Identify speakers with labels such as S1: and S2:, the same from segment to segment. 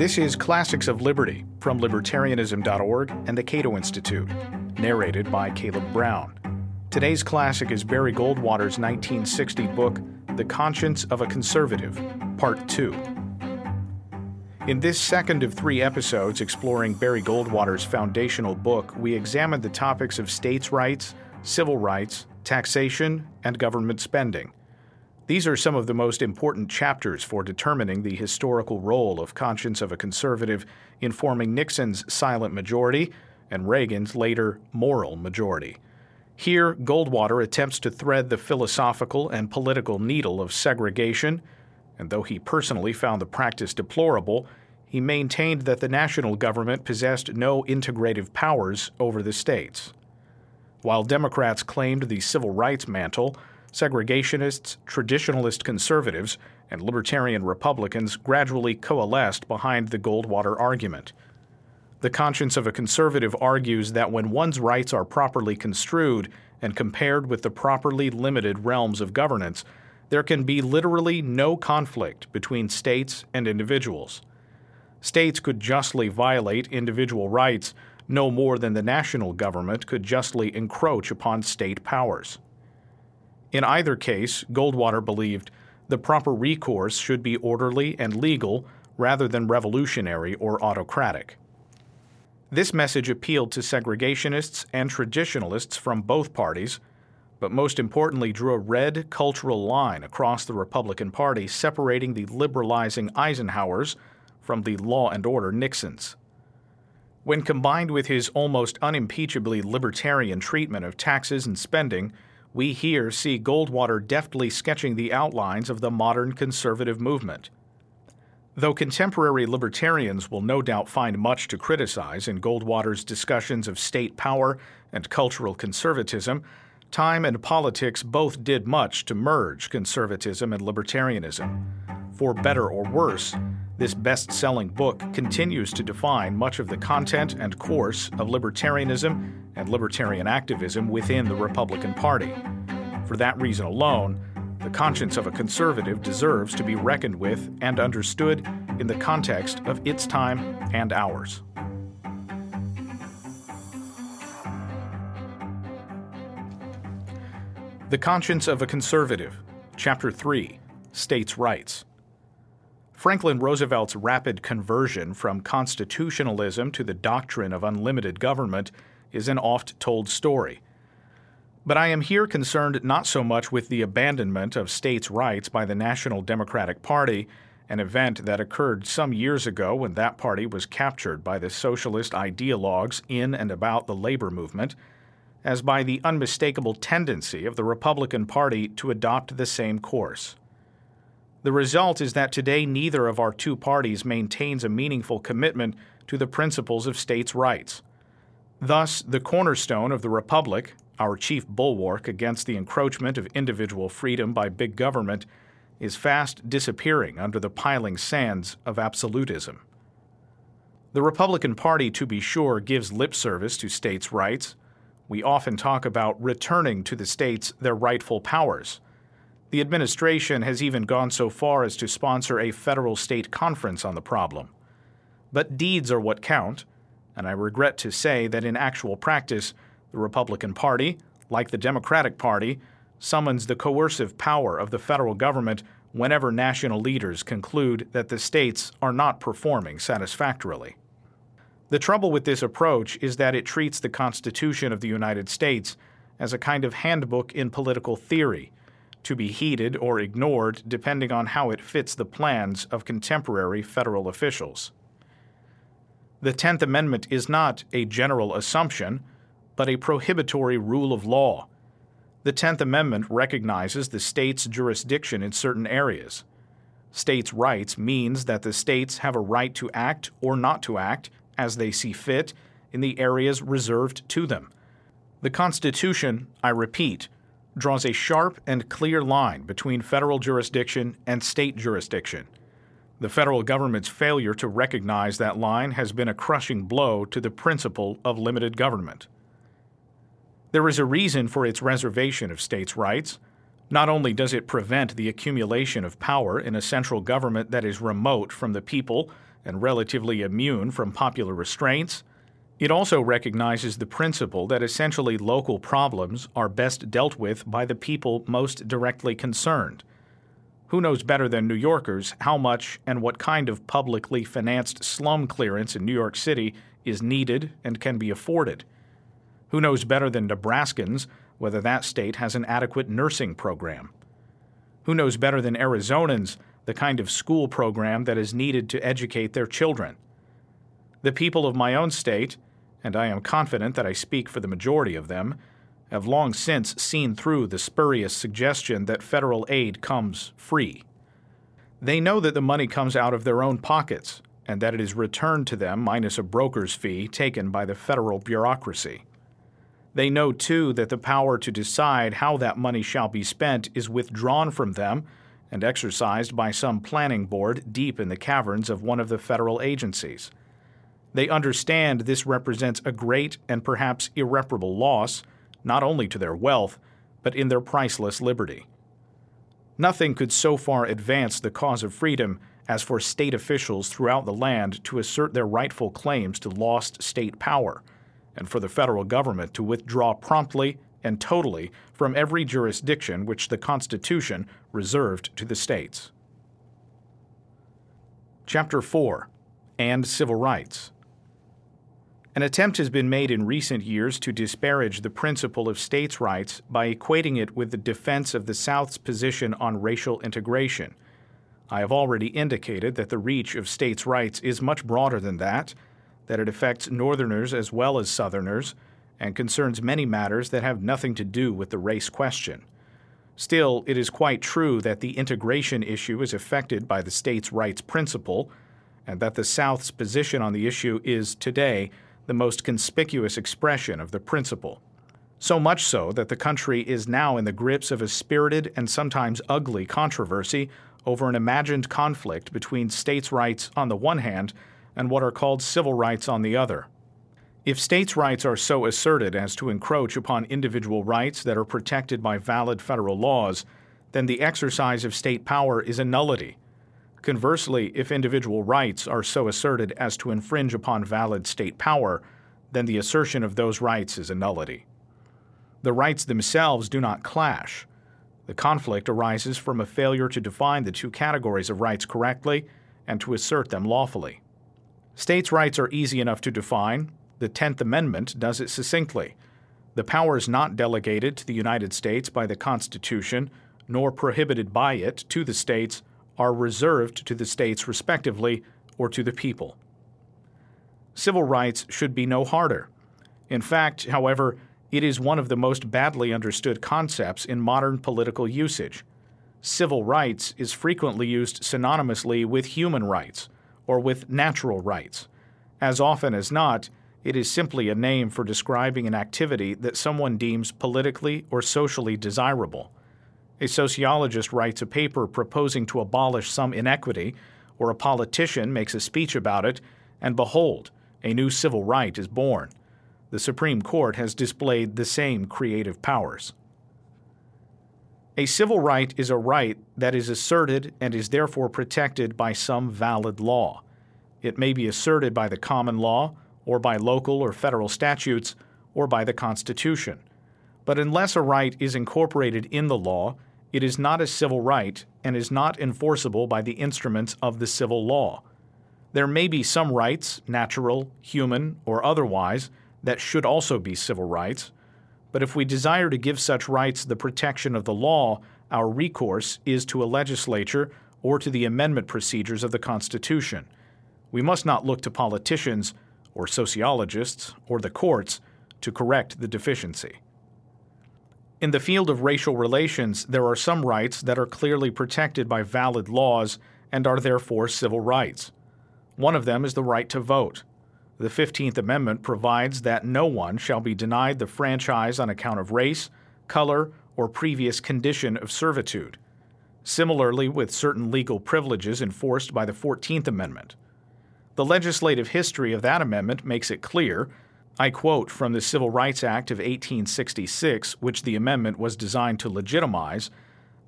S1: This is Classics of Liberty from Libertarianism.org and the Cato Institute, narrated by Caleb Brown. Today's classic is Barry Goldwater's 1960 book, The Conscience of a Conservative, Part 2. In this second of three episodes exploring Barry Goldwater's foundational book, we examine the topics of states' rights, civil rights, taxation, and government spending. These are some of the most important chapters for determining the historical role of conscience of a conservative in forming Nixon's silent majority and Reagan's later moral majority. Here, Goldwater attempts to thread the philosophical and political needle of segregation, and though he personally found the practice deplorable, he maintained that the national government possessed no integrative powers over the states. While Democrats claimed the civil rights mantle, segregationists, traditionalist conservatives, and libertarian Republicans gradually coalesced behind the Goldwater argument. The conscience of a conservative argues that when one's rights are properly construed and compared with the properly limited realms of governance, there can be literally no conflict between states and individuals. States could justly violate individual rights no more than the national government could justly encroach upon state powers. In either case, Goldwater believed the proper recourse should be orderly and legal rather than revolutionary or autocratic. This message appealed to segregationists and traditionalists from both parties, but most importantly drew a red cultural line across the Republican Party separating the liberalizing Eisenhowers from the law and order Nixons. When combined with his almost unimpeachably libertarian treatment of taxes and spending, we here see Goldwater deftly sketching the outlines of the modern conservative movement. Though contemporary libertarians will no doubt find much to criticize in Goldwater's discussions of state power and cultural conservatism, time and politics both did much to merge conservatism and libertarianism. For better or worse, this best selling book continues to define much of the content and course of libertarianism and libertarian activism within the Republican Party. For that reason alone, the conscience of a conservative deserves to be reckoned with and understood in the context of its time and ours. The Conscience of a Conservative, Chapter 3 States' Rights. Franklin Roosevelt's rapid conversion from constitutionalism to the doctrine of unlimited government is an oft told story. But I am here concerned not so much with the abandonment of states' rights by the National Democratic Party, an event that occurred some years ago when that party was captured by the socialist ideologues in and about the labor movement, as by the unmistakable tendency of the Republican Party to adopt the same course. The result is that today neither of our two parties maintains a meaningful commitment to the principles of states' rights. Thus, the cornerstone of the Republic, our chief bulwark against the encroachment of individual freedom by big government, is fast disappearing under the piling sands of absolutism. The Republican Party, to be sure, gives lip service to states' rights. We often talk about returning to the states their rightful powers the administration has even gone so far as to sponsor a federal state conference on the problem. But deeds are what count, and I regret to say that in actual practice, the Republican Party, like the Democratic Party, summons the coercive power of the federal government whenever national leaders conclude that the states are not performing satisfactorily. The trouble with this approach is that it treats the Constitution of the United States as a kind of handbook in political theory to be heeded or ignored depending on how it fits the plans of contemporary federal officials. The Tenth Amendment is not a general assumption, but a prohibitory rule of law. The Tenth Amendment recognizes the state's jurisdiction in certain areas. States' rights means that the states have a right to act or not to act as they see fit in the areas reserved to them. The Constitution, I repeat, draws a sharp and clear line between federal jurisdiction and state jurisdiction. The federal government's failure to recognize that line has been a crushing blow to the principle of limited government. There is a reason for its reservation of states' rights. Not only does it prevent the accumulation of power in a central government that is remote from the people and relatively immune from popular restraints. It also recognizes the principle that essentially local problems are best dealt with by the people most directly concerned. Who knows better than New Yorkers how much and what kind of publicly financed slum clearance in New York City is needed and can be afforded? Who knows better than Nebraskans whether that state has an adequate nursing program? Who knows better than Arizonans the kind of school program that is needed to educate their children? The people of my own state, and I am confident that I speak for the majority of them, have long since seen through the spurious suggestion that federal aid comes free. They know that the money comes out of their own pockets and that it is returned to them minus a broker's fee taken by the federal bureaucracy. They know, too, that the power to decide how that money shall be spent is withdrawn from them and exercised by some planning board deep in the caverns of one of the federal agencies. They understand this represents a great and perhaps irreparable loss, not only to their wealth, but in their priceless liberty. Nothing could so far advance the cause of freedom as for state officials throughout the land to assert their rightful claims to lost state power and for the federal government to withdraw promptly and totally from every jurisdiction which the Constitution reserved to the states. Chapter 4 and Civil Rights. An attempt has been made in recent years to disparage the principle of states' rights by equating it with the defense of the South's position on racial integration. I have already indicated that the reach of states' rights is much broader than that that it affects Northerners as well as Southerners, and concerns many matters that have nothing to do with the race question. Still, it is quite true that the integration issue is affected by the states' rights principle, and that the South's position on the issue is, today, the most conspicuous expression of the principle. So much so that the country is now in the grips of a spirited and sometimes ugly controversy over an imagined conflict between states' rights on the one hand and what are called civil rights on the other. If states' rights are so asserted as to encroach upon individual rights that are protected by valid federal laws, then the exercise of state power is a nullity. Conversely, if individual rights are so asserted as to infringe upon valid state power, then the assertion of those rights is a nullity. The rights themselves do not clash. The conflict arises from a failure to define the two categories of rights correctly and to assert them lawfully. States' rights are easy enough to define. The Tenth Amendment does it succinctly. The powers not delegated to the United States by the Constitution, nor prohibited by it to the states, are reserved to the states respectively or to the people. Civil rights should be no harder. In fact, however, it is one of the most badly understood concepts in modern political usage. Civil rights is frequently used synonymously with human rights or with natural rights. As often as not, it is simply a name for describing an activity that someone deems politically or socially desirable. A sociologist writes a paper proposing to abolish some inequity, or a politician makes a speech about it, and behold, a new civil right is born. The Supreme Court has displayed the same creative powers. A civil right is a right that is asserted and is therefore protected by some valid law. It may be asserted by the common law, or by local or federal statutes, or by the Constitution. But unless a right is incorporated in the law, it is not a civil right and is not enforceable by the instruments of the civil law. There may be some rights, natural, human, or otherwise, that should also be civil rights, but if we desire to give such rights the protection of the law, our recourse is to a legislature or to the amendment procedures of the Constitution. We must not look to politicians or sociologists or the courts to correct the deficiency. In the field of racial relations, there are some rights that are clearly protected by valid laws and are therefore civil rights. One of them is the right to vote. The 15th Amendment provides that no one shall be denied the franchise on account of race, color, or previous condition of servitude. Similarly, with certain legal privileges enforced by the 14th Amendment. The legislative history of that amendment makes it clear. I quote from the Civil Rights Act of 1866, which the amendment was designed to legitimize,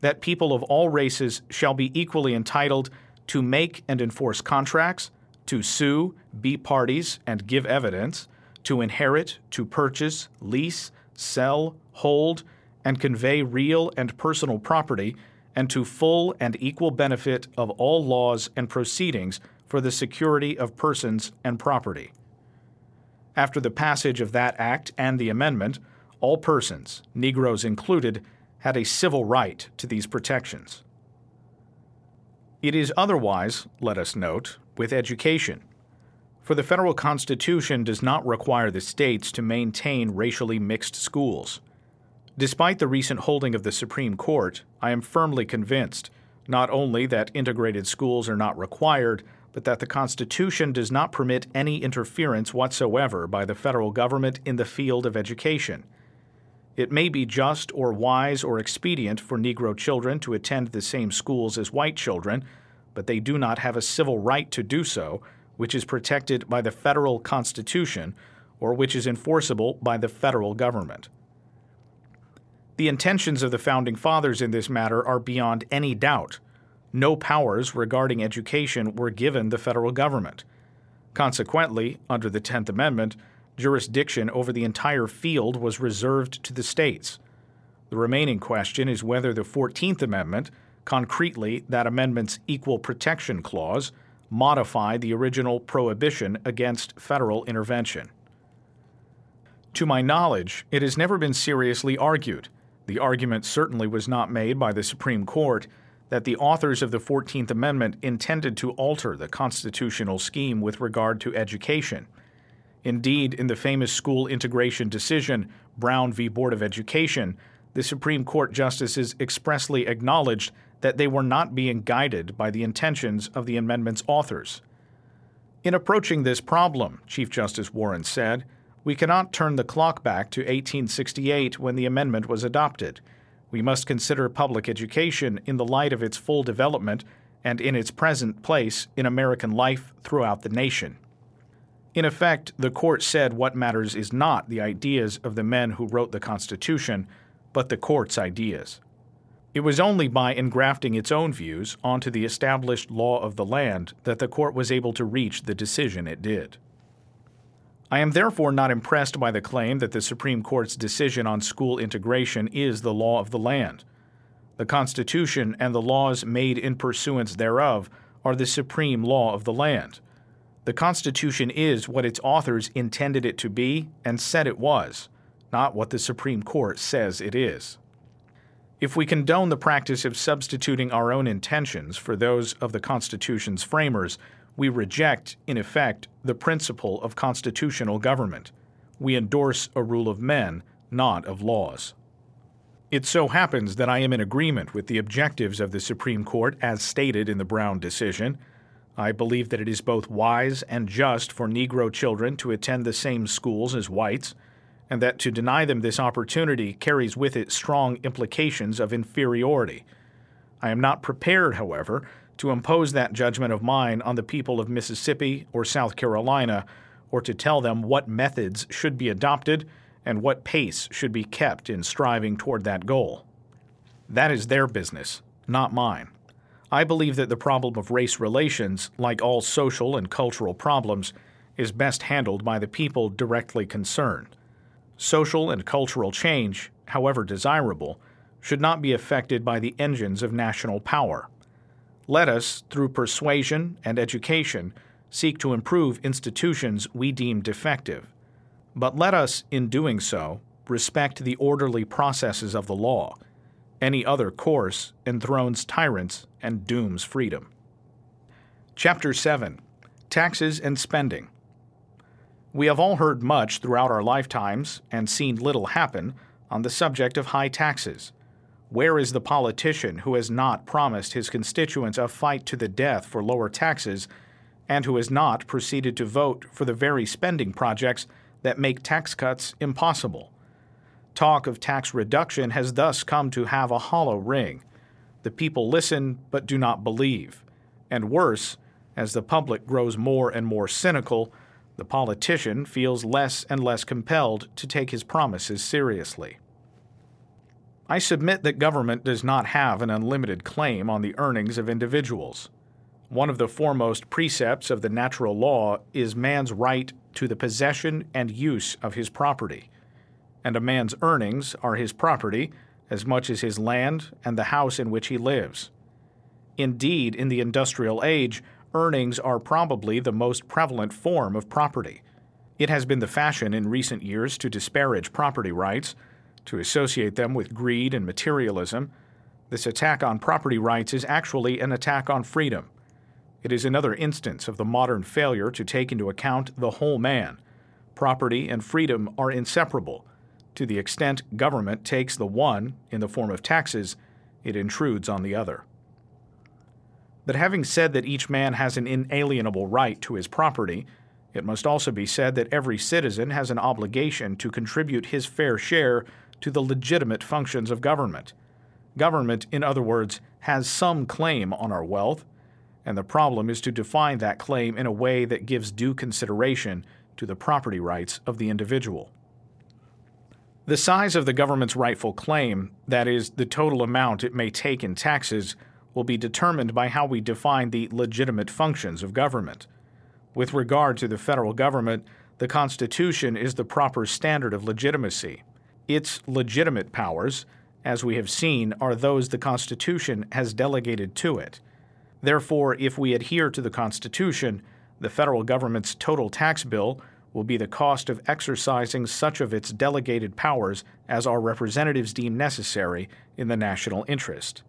S1: that people of all races shall be equally entitled to make and enforce contracts, to sue, be parties, and give evidence, to inherit, to purchase, lease, sell, hold, and convey real and personal property, and to full and equal benefit of all laws and proceedings for the security of persons and property. After the passage of that act and the amendment, all persons, Negroes included, had a civil right to these protections. It is otherwise, let us note, with education. For the federal Constitution does not require the states to maintain racially mixed schools. Despite the recent holding of the Supreme Court, I am firmly convinced not only that integrated schools are not required, but that the Constitution does not permit any interference whatsoever by the federal government in the field of education. It may be just or wise or expedient for Negro children to attend the same schools as white children, but they do not have a civil right to do so, which is protected by the federal Constitution or which is enforceable by the federal government. The intentions of the Founding Fathers in this matter are beyond any doubt. No powers regarding education were given the federal government. Consequently, under the Tenth Amendment, jurisdiction over the entire field was reserved to the states. The remaining question is whether the 14th Amendment, concretely that amendment's Equal Protection Clause, modified the original prohibition against federal intervention. To my knowledge, it has never been seriously argued the argument certainly was not made by the Supreme Court that the authors of the 14th Amendment intended to alter the constitutional scheme with regard to education. Indeed, in the famous school integration decision, Brown v. Board of Education, the Supreme Court justices expressly acknowledged that they were not being guided by the intentions of the amendment's authors. In approaching this problem, Chief Justice Warren said, we cannot turn the clock back to 1868 when the amendment was adopted. We must consider public education in the light of its full development and in its present place in American life throughout the nation. In effect, the court said what matters is not the ideas of the men who wrote the Constitution, but the court's ideas. It was only by engrafting its own views onto the established law of the land that the court was able to reach the decision it did. I am therefore not impressed by the claim that the Supreme Court's decision on school integration is the law of the land. The Constitution and the laws made in pursuance thereof are the supreme law of the land. The Constitution is what its authors intended it to be and said it was, not what the Supreme Court says it is. If we condone the practice of substituting our own intentions for those of the Constitution's framers, we reject, in effect, the principle of constitutional government. We endorse a rule of men, not of laws. It so happens that I am in agreement with the objectives of the Supreme Court as stated in the Brown decision. I believe that it is both wise and just for Negro children to attend the same schools as whites, and that to deny them this opportunity carries with it strong implications of inferiority. I am not prepared, however, to impose that judgment of mine on the people of Mississippi or South Carolina, or to tell them what methods should be adopted and what pace should be kept in striving toward that goal. That is their business, not mine. I believe that the problem of race relations, like all social and cultural problems, is best handled by the people directly concerned. Social and cultural change, however desirable, should not be affected by the engines of national power. Let us, through persuasion and education, seek to improve institutions we deem defective. But let us, in doing so, respect the orderly processes of the law. Any other course enthrones tyrants and dooms freedom. Chapter 7 Taxes and Spending. We have all heard much throughout our lifetimes and seen little happen on the subject of high taxes. Where is the politician who has not promised his constituents a fight to the death for lower taxes and who has not proceeded to vote for the very spending projects that make tax cuts impossible? Talk of tax reduction has thus come to have a hollow ring. The people listen but do not believe. And worse, as the public grows more and more cynical, the politician feels less and less compelled to take his promises seriously. I submit that government does not have an unlimited claim on the earnings of individuals. One of the foremost precepts of the natural law is man's right to the possession and use of his property. And a man's earnings are his property as much as his land and the house in which he lives. Indeed, in the industrial age, earnings are probably the most prevalent form of property. It has been the fashion in recent years to disparage property rights, to associate them with greed and materialism. This attack on property rights is actually an attack on freedom. It is another instance of the modern failure to take into account the whole man. Property and freedom are inseparable. To the extent government takes the one, in the form of taxes, it intrudes on the other. But having said that each man has an inalienable right to his property, it must also be said that every citizen has an obligation to contribute his fair share to the legitimate functions of government. Government, in other words, has some claim on our wealth, and the problem is to define that claim in a way that gives due consideration to the property rights of the individual. The size of the government's rightful claim, that is, the total amount it may take in taxes, will be determined by how we define the legitimate functions of government. With regard to the federal government, the Constitution is the proper standard of legitimacy. Its legitimate powers, as we have seen, are those the Constitution has delegated to it. Therefore, if we adhere to the Constitution, the federal government's total tax bill will be the cost of exercising such of its delegated powers as our representatives deem necessary in the national interest.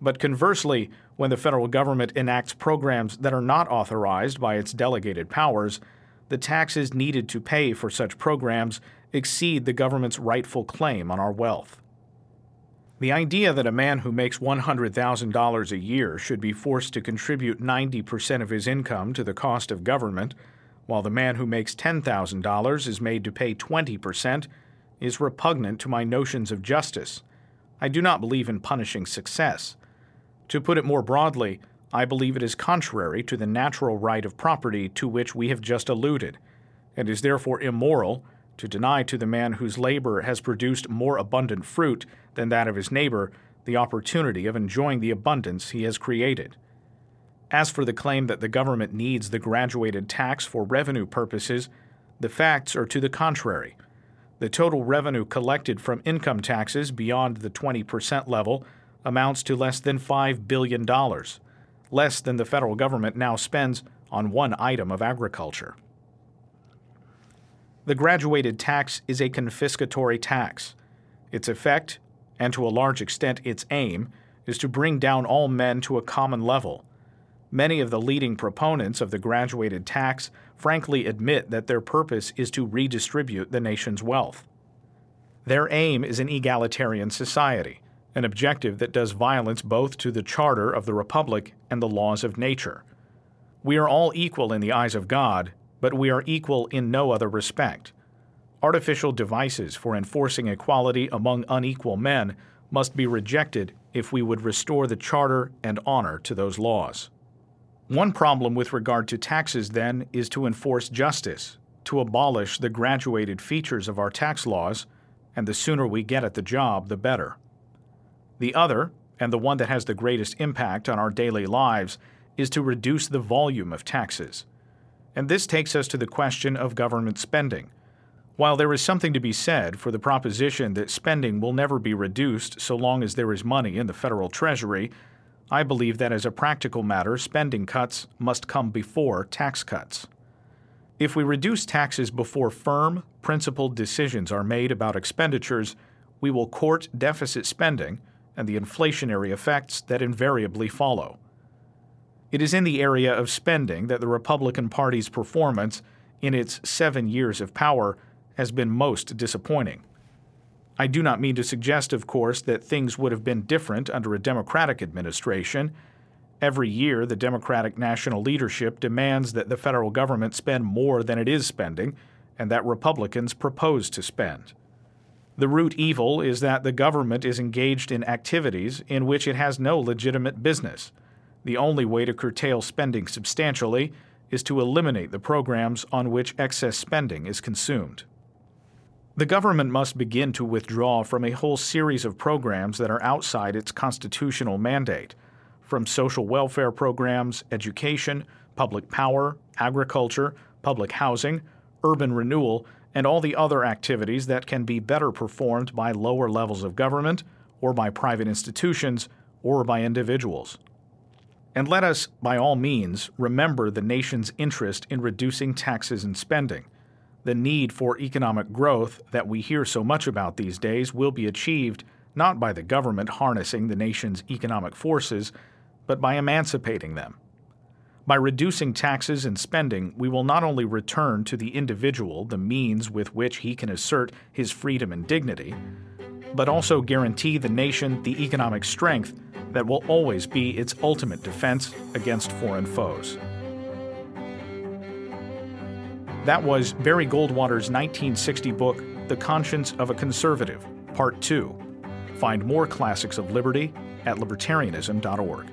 S1: But conversely, when the federal government enacts programs that are not authorized by its delegated powers, the taxes needed to pay for such programs exceed the government's rightful claim on our wealth. The idea that a man who makes $100,000 a year should be forced to contribute 90% of his income to the cost of government, while the man who makes $10,000 is made to pay 20%, is repugnant to my notions of justice. I do not believe in punishing success. To put it more broadly, I believe it is contrary to the natural right of property to which we have just alluded, and is therefore immoral to deny to the man whose labor has produced more abundant fruit than that of his neighbor the opportunity of enjoying the abundance he has created. As for the claim that the government needs the graduated tax for revenue purposes, the facts are to the contrary. The total revenue collected from income taxes beyond the 20% level amounts to less than $5 billion, less than the federal government now spends on one item of agriculture. The graduated tax is a confiscatory tax. Its effect, and to a large extent its aim, is to bring down all men to a common level. Many of the leading proponents of the graduated tax frankly admit that their purpose is to redistribute the nation's wealth. Their aim is an egalitarian society, an objective that does violence both to the charter of the Republic and the laws of nature. We are all equal in the eyes of God, but we are equal in no other respect. Artificial devices for enforcing equality among unequal men must be rejected if we would restore the charter and honor to those laws. One problem with regard to taxes, then, is to enforce justice, to abolish the graduated features of our tax laws, and the sooner we get at the job, the better. The other, and the one that has the greatest impact on our daily lives, is to reduce the volume of taxes. And this takes us to the question of government spending. While there is something to be said for the proposition that spending will never be reduced so long as there is money in the federal treasury, I believe that as a practical matter, spending cuts must come before tax cuts. If we reduce taxes before firm, principled decisions are made about expenditures, we will court deficit spending and the inflationary effects that invariably follow. It is in the area of spending that the Republican Party's performance in its seven years of power has been most disappointing. I do not mean to suggest, of course, that things would have been different under a Democratic administration. Every year, the Democratic national leadership demands that the federal government spend more than it is spending and that Republicans propose to spend. The root evil is that the government is engaged in activities in which it has no legitimate business. The only way to curtail spending substantially is to eliminate the programs on which excess spending is consumed. The government must begin to withdraw from a whole series of programs that are outside its constitutional mandate. from social welfare programs, education, public power, agriculture, public housing, urban renewal, and all the other activities that can be better performed by lower levels of government, or by private institutions, or by individuals. And let us, by all means, remember the nation's interest in reducing taxes and spending. The need for economic growth that we hear so much about these days will be achieved not by the government harnessing the nation's economic forces, but by emancipating them. By reducing taxes and spending, we will not only return to the individual the means with which he can assert his freedom and dignity, but also guarantee the nation the economic strength that will always be its ultimate defense against foreign foes. That was Barry Goldwater's 1960 book, The Conscience of a Conservative, Part 2. Find more classics of liberty at libertarianism.org.